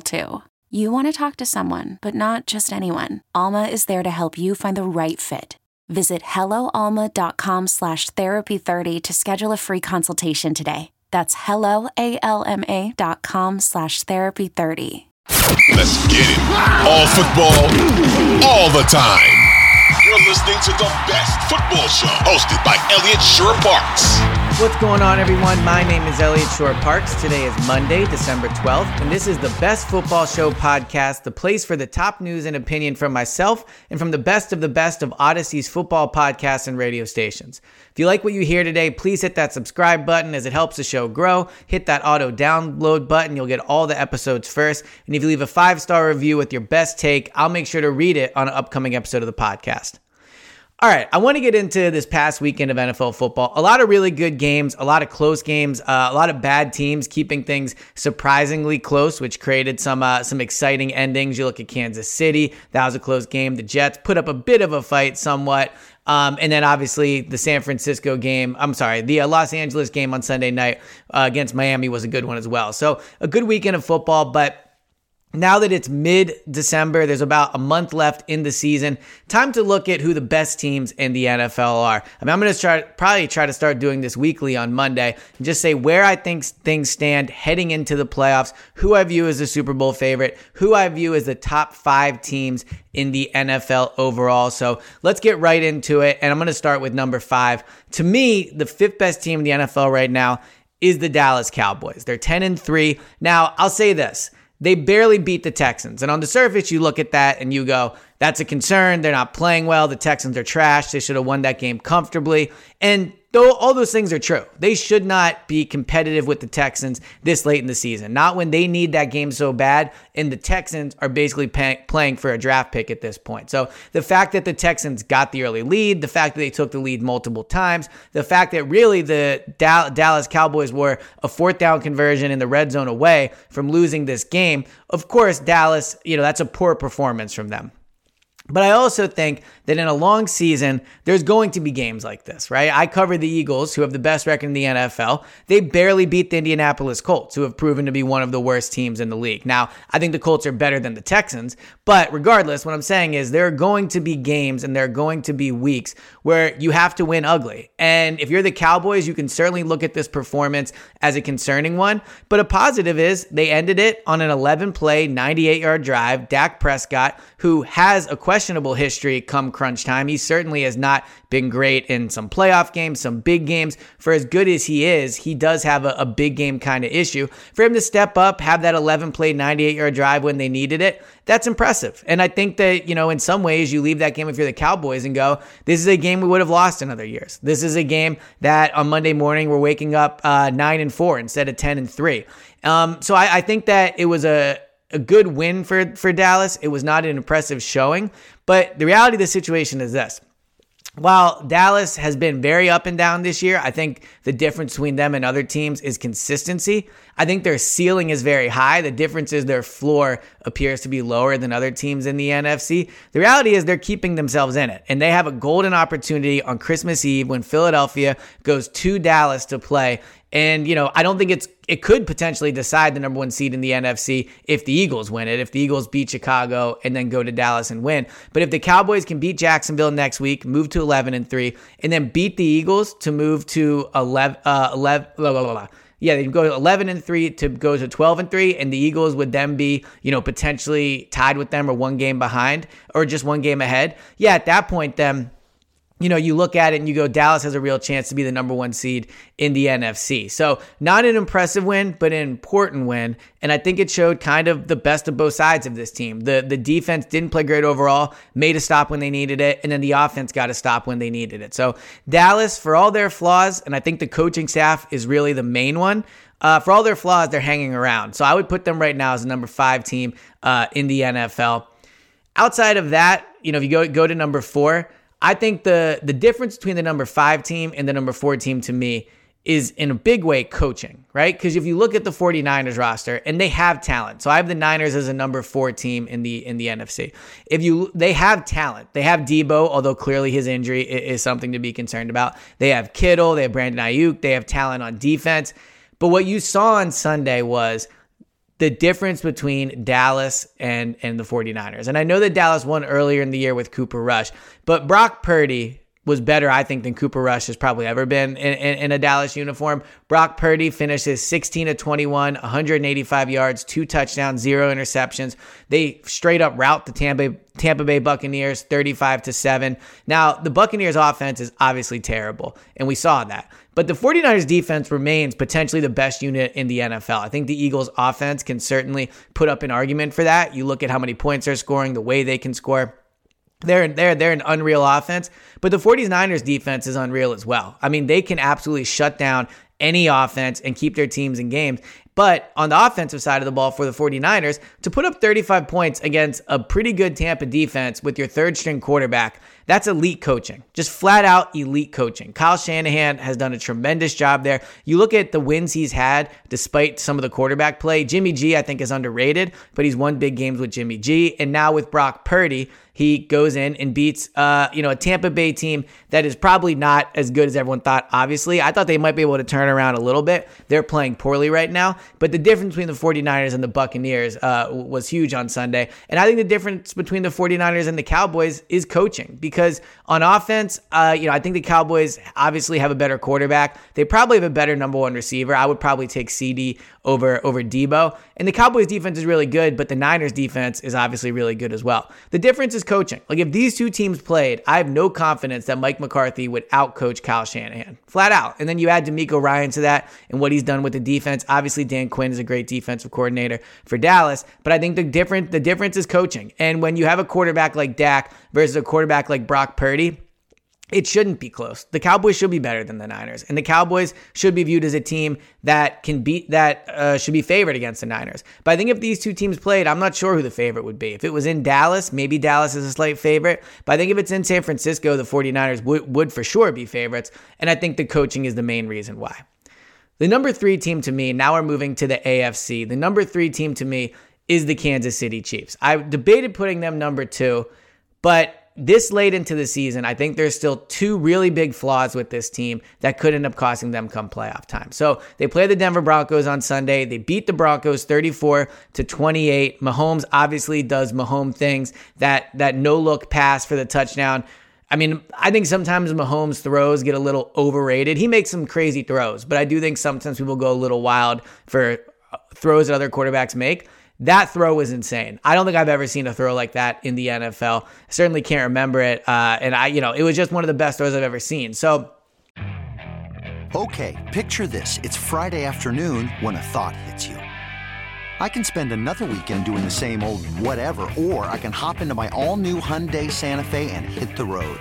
too. You want to talk to someone, but not just anyone. Alma is there to help you find the right fit. Visit helloalma.com slash therapy30 to schedule a free consultation today. That's helloalma.com slash therapy30. Let's get it. All football, all the time. You're listening to the best football show hosted by Eliot Shorr-Parks. What's going on, everyone? My name is Eliot Shorr-Parks. Today is Monday, December 12th, and this is the Best Football Show podcast, the place for the top news and opinion from myself and from the best of the best of Audacy's football podcasts and radio stations. If you like what you hear today, please hit that subscribe button as it helps the show grow. Hit that auto download button, you'll get all the episodes first. And if you leave a five star review with your best take, I'll make sure to read it on an upcoming episode of the podcast. All right, I want to get into this past weekend of NFL football. A lot of really good games, a lot of close games, uh, a lot of bad teams keeping things surprisingly close, which created some uh, some exciting endings. You look at Kansas City, that was a close game. The Jets put up a bit of a fight, somewhat. Um, and then obviously the San Francisco game, I'm sorry, the uh, Los Angeles game on Sunday night uh, against Miami was a good one as well. So a good weekend of football, but now that it's mid December, there's about a month left in the season. Time to look at who the best teams in the NFL are. I mean, I'm going to try probably try to start doing this weekly on Monday and just say where I think things stand heading into the playoffs, who I view as a Super Bowl favorite, who I view as the top five teams in the NFL overall. So let's get right into it. And I'm going to start with number five. To me, the fifth best team in the NFL right now is the Dallas Cowboys. They're 10 and 3. Now, I'll say this. They barely beat the Texans. And on the surface, you look at that and you go, that's a concern. They're not playing well. The Texans are trash. They should have won that game comfortably. And though all those things are true, they should not be competitive with the Texans this late in the season. Not when they need that game so bad, and the Texans are basically pay- playing for a draft pick at this point. So the fact that the Texans got the early lead, the fact that they took the lead multiple times, the fact that really the Dallas Cowboys were a fourth down conversion in the red zone away from losing this game, of course, Dallas, you know, that's a poor performance from them. But I also think that in a long season, there's going to be games like this, right? I cover the Eagles, who have the best record in the NFL. They barely beat the Indianapolis Colts, who have proven to be one of the worst teams in the league. Now, I think the Colts are better than the Texans, but regardless, what I'm saying is there are going to be games and there are going to be weeks where you have to win ugly. And if you're the Cowboys, you can certainly look at this performance as a concerning one. But a positive is they ended it on an 11 play, 98 yard drive. Dak Prescott, who has a questionable history come crunch time. He certainly has not been great in some playoff games, some big games. For as good as he is, he does have a, a big game kind of issue. For him to step up, have that 11 play, 98 yard drive when they needed it, that's impressive. And I think that, you know, in some ways, you leave that game if you're the Cowboys and go, this is a game we would have lost in other years. This is a game that on Monday morning we're waking up uh, 9 and 4 instead of 10 and 3. Um, so I, I think that it was a, a good win for, for Dallas. It was not an impressive showing, but the reality of the situation is this. While Dallas has been very up and down this year, I think the difference between them and other teams is consistency. I think their ceiling is very high. The difference is their floor appears to be lower than other teams in the NFC. The reality is they're keeping themselves in it, and they have a golden opportunity on Christmas Eve when Philadelphia goes to Dallas to play and, you know, I don't think it's it could potentially decide the number one seed in the NFC if the Eagles win it, if the Eagles beat Chicago and then go to Dallas and win. But if the Cowboys can beat Jacksonville next week, move to 11 and 3, and then beat the Eagles to move to 11, uh, 11 blah, blah, blah, yeah, they'd go 11 and 3 to go to 12 and 3 and the Eagles would then be, you know, potentially tied with them or one game behind or just one game ahead. Yeah, at that point then you know, you look at it and you go, Dallas has a real chance to be the number one seed in the NFC. So, not an impressive win, but an important win. And I think it showed kind of the best of both sides of this team. The the defense didn't play great overall, made a stop when they needed it, and then the offense got a stop when they needed it. So, Dallas, for all their flaws, and I think the coaching staff is really the main one. Uh, for all their flaws, they're hanging around. So I would put them right now as a number five team uh, in the NFL. Outside of that, you know, if you go go to number four, I think the the difference between the number five team and the number four team to me is in a big way coaching, right? Because if you look at the 49ers roster and they have talent. So I have the Niners as a number four team in the in the NFC. If you they have talent. They have Deebo, although clearly his injury is something to be concerned about. They have Kittle, they have Brandon Aiyuk, they have talent on defense. But what you saw on Sunday was the difference between Dallas and and the 49ers. And I know that Dallas won earlier in the year with Cooper Rush, but Brock Purdy was better, I think, than Cooper Rush has probably ever been in, in, in, a Dallas uniform. Brock Purdy finishes 16 to 21, 185 yards, two touchdowns, zero interceptions. They straight up rout the Tampa, Tampa Bay Buccaneers 35 to 7. Now, the Buccaneers offense is obviously terrible, and we saw that. But the 49ers defense remains potentially the best unit in the NFL. I think the Eagles offense can certainly put up an argument for that. You look at how many points they're scoring, the way they can score. They're they're they're an unreal offense, but the 49ers defense is unreal as well. I mean, they can absolutely shut down any offense and keep their teams in games. But on the offensive side of the ball for the 49ers, to put up 35 points against a pretty good Tampa defense with your third string quarterback, that's elite coaching. Just flat out elite coaching. Kyle Shanahan has done a tremendous job there. You look at the wins he's had despite some of the quarterback play. Jimmy G, I think, is underrated, but he's won big games with Jimmy G. And now with Brock Purdy, he goes in and beats uh, you know a Tampa Bay team that is probably not as good as everyone thought. Obviously, I thought they might be able to turn around a little bit. They're playing poorly right now, but the difference between the 49ers and the Buccaneers uh, was huge on Sunday. And I think the difference between the 49ers and the Cowboys is coaching because on offense, uh, you know, I think the Cowboys obviously have a better quarterback. They probably have a better number one receiver. I would probably take CeeDee over over Deebo. And the Cowboys defense is really good, but the Niners defense is obviously really good as well. The difference is coaching. Like if these two teams played, I have no confidence that Mike McCarthy would outcoach Kyle Shanahan. Flat out. And then you add DeMeco Ryan to that and what he's done with the defense. Obviously Dan Quinn is a great defensive coordinator for Dallas, but I think the different the difference is coaching. And when you have a quarterback like Dak versus a quarterback like Brock Purdy, it shouldn't be close. The Cowboys should be better than the Niners, and the Cowboys should be viewed as a team that can beat that uh, should be favored against the Niners. But I think if these two teams played, I'm not sure who the favorite would be. If it was in Dallas, maybe Dallas is a slight favorite. But I think if it's in San Francisco, the 49ers would, would for sure be favorites. And I think the coaching is the main reason why. The number three team to me, now we're moving to the AFC. The number three team to me is the Kansas City Chiefs. I debated putting them number two, but this late into the season, I think there's still two really big flaws with this team that could end up costing them come playoff time. So they play the Denver Broncos on Sunday. They beat the Broncos 34 to 28. Mahomes obviously does Mahomes things that that no look pass for the touchdown. I mean, I think sometimes Mahomes' throws get a little overrated. He makes some crazy throws, but I do think sometimes people go a little wild for throws that other quarterbacks make. That throw was insane. I don't think I've ever seen a throw like that in the NFL. I certainly can't remember it. Uh, and I, you know, it was just one of the best throws I've ever seen. So, okay, picture this: it's Friday afternoon when a thought hits you. I can spend another weekend doing the same old whatever, or I can hop into my all-new Hyundai Santa Fe and hit the road.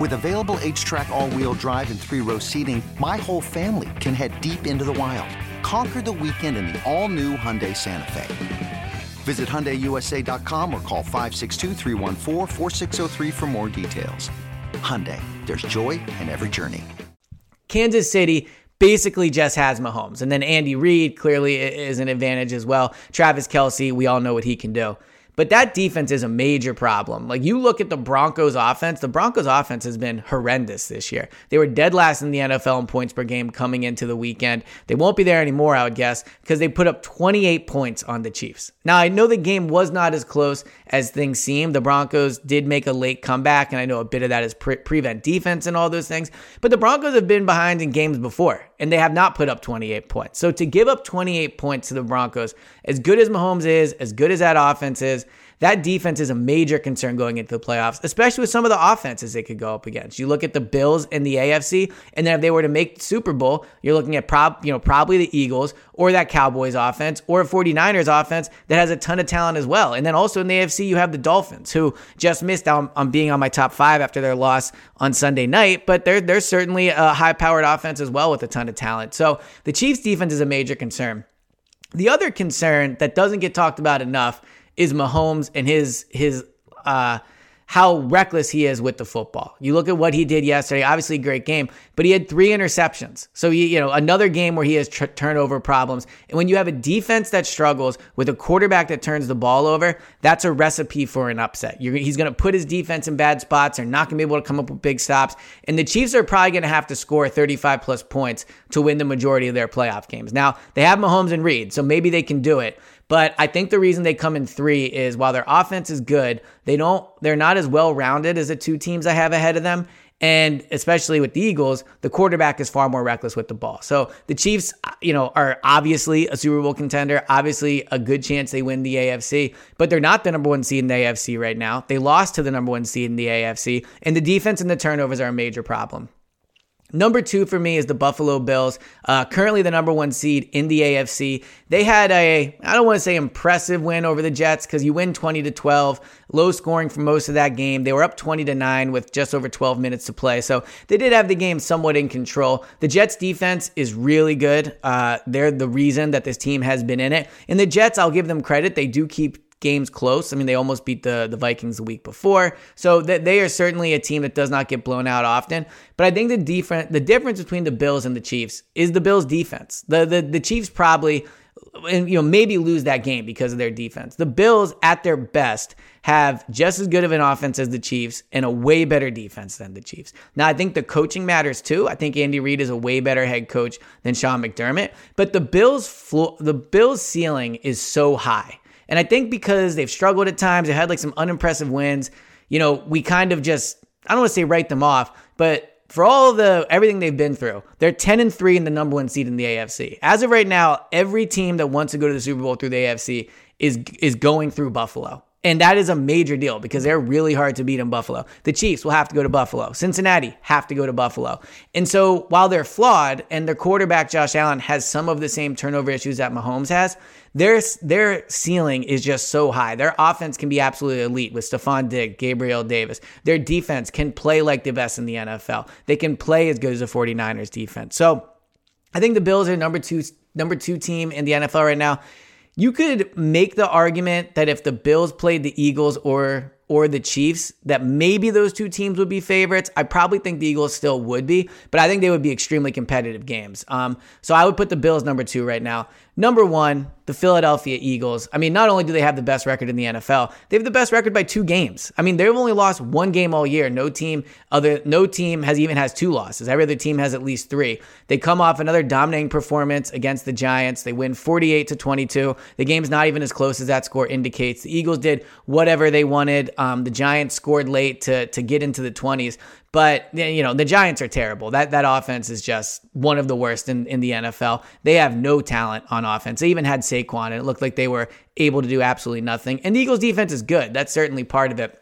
With available H-Track all-wheel drive and three-row seating, my whole family can head deep into the wild. Conquer the weekend in the all-new Hyundai Santa Fe. Visit HyundaiUSA.com or call 562 for more details. Hyundai, there's joy in every journey. Kansas City basically just has Mahomes. And then Andy Reid clearly is an advantage as well. Travis Kelce, we all know what he can do. But that defense is a major problem. Like you look at the Broncos offense, the Broncos offense has been horrendous this year. They were dead last in the NFL in points per game coming into the weekend. They won't be there anymore, I would guess, because they put up 28 points on the Chiefs. Now, I know the game was not as close as things seem. The Broncos did make a late comeback, and I know a bit of that is pre- prevent defense and all those things. But the Broncos have been behind in games before and they have not put up 28 points. So to give up 28 points to the Broncos, as good as Mahomes is, as good as that offense is, that defense is a major concern going into the playoffs, especially with some of the offenses they could go up against. You look at the Bills in the AFC, and then if they were to make Super Bowl, you're looking at prob, you know, probably the Eagles or that Cowboys offense or a 49ers offense that has a ton of talent as well. And then also in the AFC, you have the Dolphins, who just missed out on being on my top five after their loss on Sunday night, but they're, they're certainly a high powered offense as well with a ton of talent. So the Chiefs defense is a major concern. The other concern that doesn't get talked about enough is Mahomes and his his uh, how reckless he is with the football. You look at what he did yesterday, obviously great game, but he had three interceptions. So he, you know, another game where he has tr- turnover problems. And when you have a defense that struggles with a quarterback that turns the ball over, that's a recipe for an upset. You're, he's going to put his defense in bad spots. They're not going to be able to come up with big stops. And the Chiefs are probably going to have to score 35 plus points to win the majority of their playoff games. Now, they have Mahomes and Reid, so maybe they can do it. But I think the reason they come in three is while their offense is good, they don't they're not as well rounded as the two teams I have ahead of them. And especially with the Eagles, the quarterback is far more reckless with the ball. So the Chiefs, you know, are obviously a Super Bowl contender, obviously a good chance they win the AFC, but they're not the number one seed in the AFC right now. They lost to the number one seed in the AFC, and the defense and the turnovers are a major problem. Number two for me is the Buffalo Bills, uh, currently the number one seed in the AFC. They had a, I don't want to say impressive win over the Jets because you win 20 to 12, low scoring for most of that game. They were up 20 to 9 with just over 12 minutes to play. So they did have the game somewhat in control. The Jets defense is really good. Uh, they're the reason that this team has been in it. And the Jets, I'll give them credit. They do keep games close. I mean, they almost beat the, the Vikings the week before. So that they are certainly a team that does not get blown out often. But I think the different the difference between the Bills and the Chiefs is the Bills defense. The the, the Chiefs probably and you know maybe lose that game because of their defense. The Bills at their best have just as good of an offense as the Chiefs and a way better defense than the Chiefs. Now I think the coaching matters too. I think Andy Reid is a way better head coach than Sean McDermott, but the Bills floor, the Bills ceiling is so high. And I think because they've struggled at times, they had like some unimpressive wins, you know, we kind of just, I don't want to say write them off, but for all the everything they've been through, they're 10 and 3 in the number one seed in the AFC. As of right now, every team that wants to go to the Super Bowl through the AFC is is going through Buffalo. And that is a major deal because they're really hard to beat in Buffalo. The Chiefs will have to go to Buffalo. Cincinnati have to go to Buffalo. And so while they're flawed and their quarterback, Josh Allen, has some of the same turnover issues that Mahomes has, their, their ceiling is just so high. Their offense can be absolutely elite with Stefon Diggs, Gabriel Davis. Their defense can play like the best in the NFL. They can play as good as the 49ers defense. So I think the Bills are number two, number two team in the NFL right now. You could make the argument that if the Bills played the Eagles or or the Chiefs, that maybe those two teams would be favorites. I probably think the Eagles still would be, but I think they would be extremely competitive games. Um, so I would put the Bills number two right now. Number one, the Philadelphia Eagles. I mean, not only do they have the best record in the NFL, they have the best record by two games. I mean, they've only lost one game all year. No team other no team has even has two losses. Every other team has at least three. They come off another dominating performance against the Giants. They win 48 to 22. The game's not even as close as that score indicates. The Eagles did whatever they wanted. Um, the Giants scored late to to get into the 20s. But you know the Giants are terrible. That that offense is just one of the worst in, in the NFL. They have no talent on offense. They even had Saquon, and it looked like they were able to do absolutely nothing. And the Eagles' defense is good. That's certainly part of it.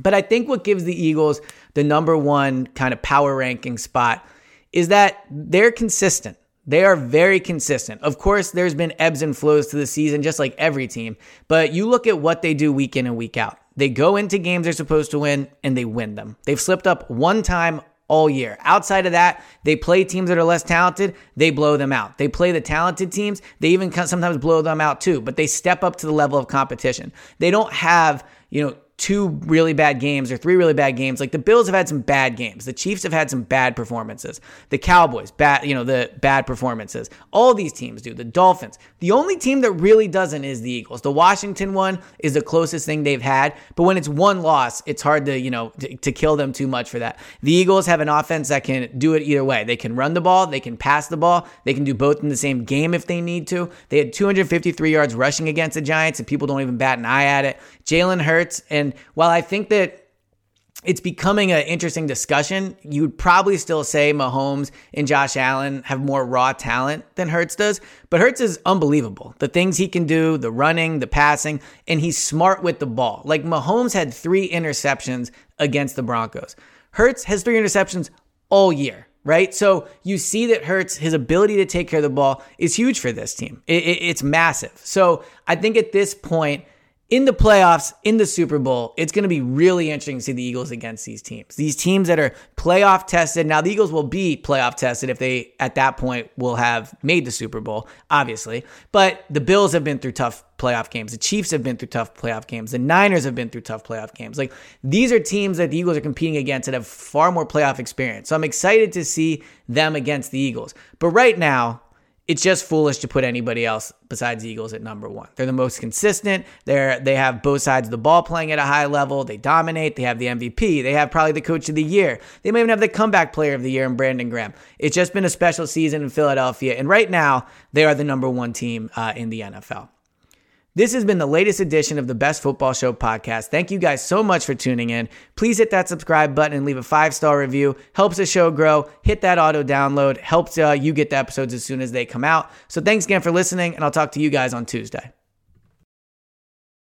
But I think what gives the Eagles the number one kind of power ranking spot is that they're consistent. They are very consistent. Of course, there's been ebbs and flows to the season, just like every team. But you look at what they do week in and week out. They go into games they're supposed to win and they win them. They've slipped up one time all year. Outside of that, they play teams that are less talented, they blow them out. They play the talented teams, they even sometimes blow them out too, but they step up to the level of competition. They don't have, you know, two really bad games or three really bad games. Like the Bills have had some bad games. The Chiefs have had some bad performances. The Cowboys, bad, you know, the bad performances. All these teams do. The Dolphins. The only team that really doesn't is the Eagles. The Washington one is the closest thing they've had, but when it's one loss, it's hard to, you know, to, to kill them too much for that. The Eagles have an offense that can do it either way. They can run the ball, they can pass the ball, they can do both in the same game if they need to. They had 253 yards rushing against the Giants, and people don't even bat an eye at it. Jalen Hurts and and while I think that it's becoming an interesting discussion. You would probably still say Mahomes and Josh Allen have more raw talent than Hurts does, but Hurts is unbelievable. The things he can do, the running, the passing, and he's smart with the ball. Like Mahomes had three interceptions against the Broncos. Hurts has three interceptions all year right? So you see that Hurts, his ability to take care of the ball is huge for this team. It, it, it's massive. So I think at this point, in the playoffs, in the Super Bowl, it's going to be really interesting to see the Eagles against these teams. These teams that are playoff tested. Now, the Eagles will be playoff tested if they, at that point, will have made the Super Bowl, obviously. But the Bills have been through tough playoff games. The Chiefs have been through tough playoff games. The Niners have been through tough playoff games. Like, these are teams that the Eagles are competing against that have far more playoff experience. So I'm excited to see them against the Eagles. But right now, it's just foolish to put anybody else besides Eagles at number one. They're the most consistent. They're they have both sides of the ball playing at a high level. They dominate. They have the MVP. They have probably the coach of the year. They may even have the comeback player of the year in Brandon Graham. It's just been a special season in Philadelphia, and right now they are the number one team uh, in the NFL. This has been the latest edition of the Best Football Show podcast. Thank you guys so much for tuning in. Please hit that subscribe button and leave a five star review. Helps the show grow. Hit that auto download. Helps uh, you get the episodes as soon as they come out. So thanks again for listening, and I'll talk to you guys on Tuesday.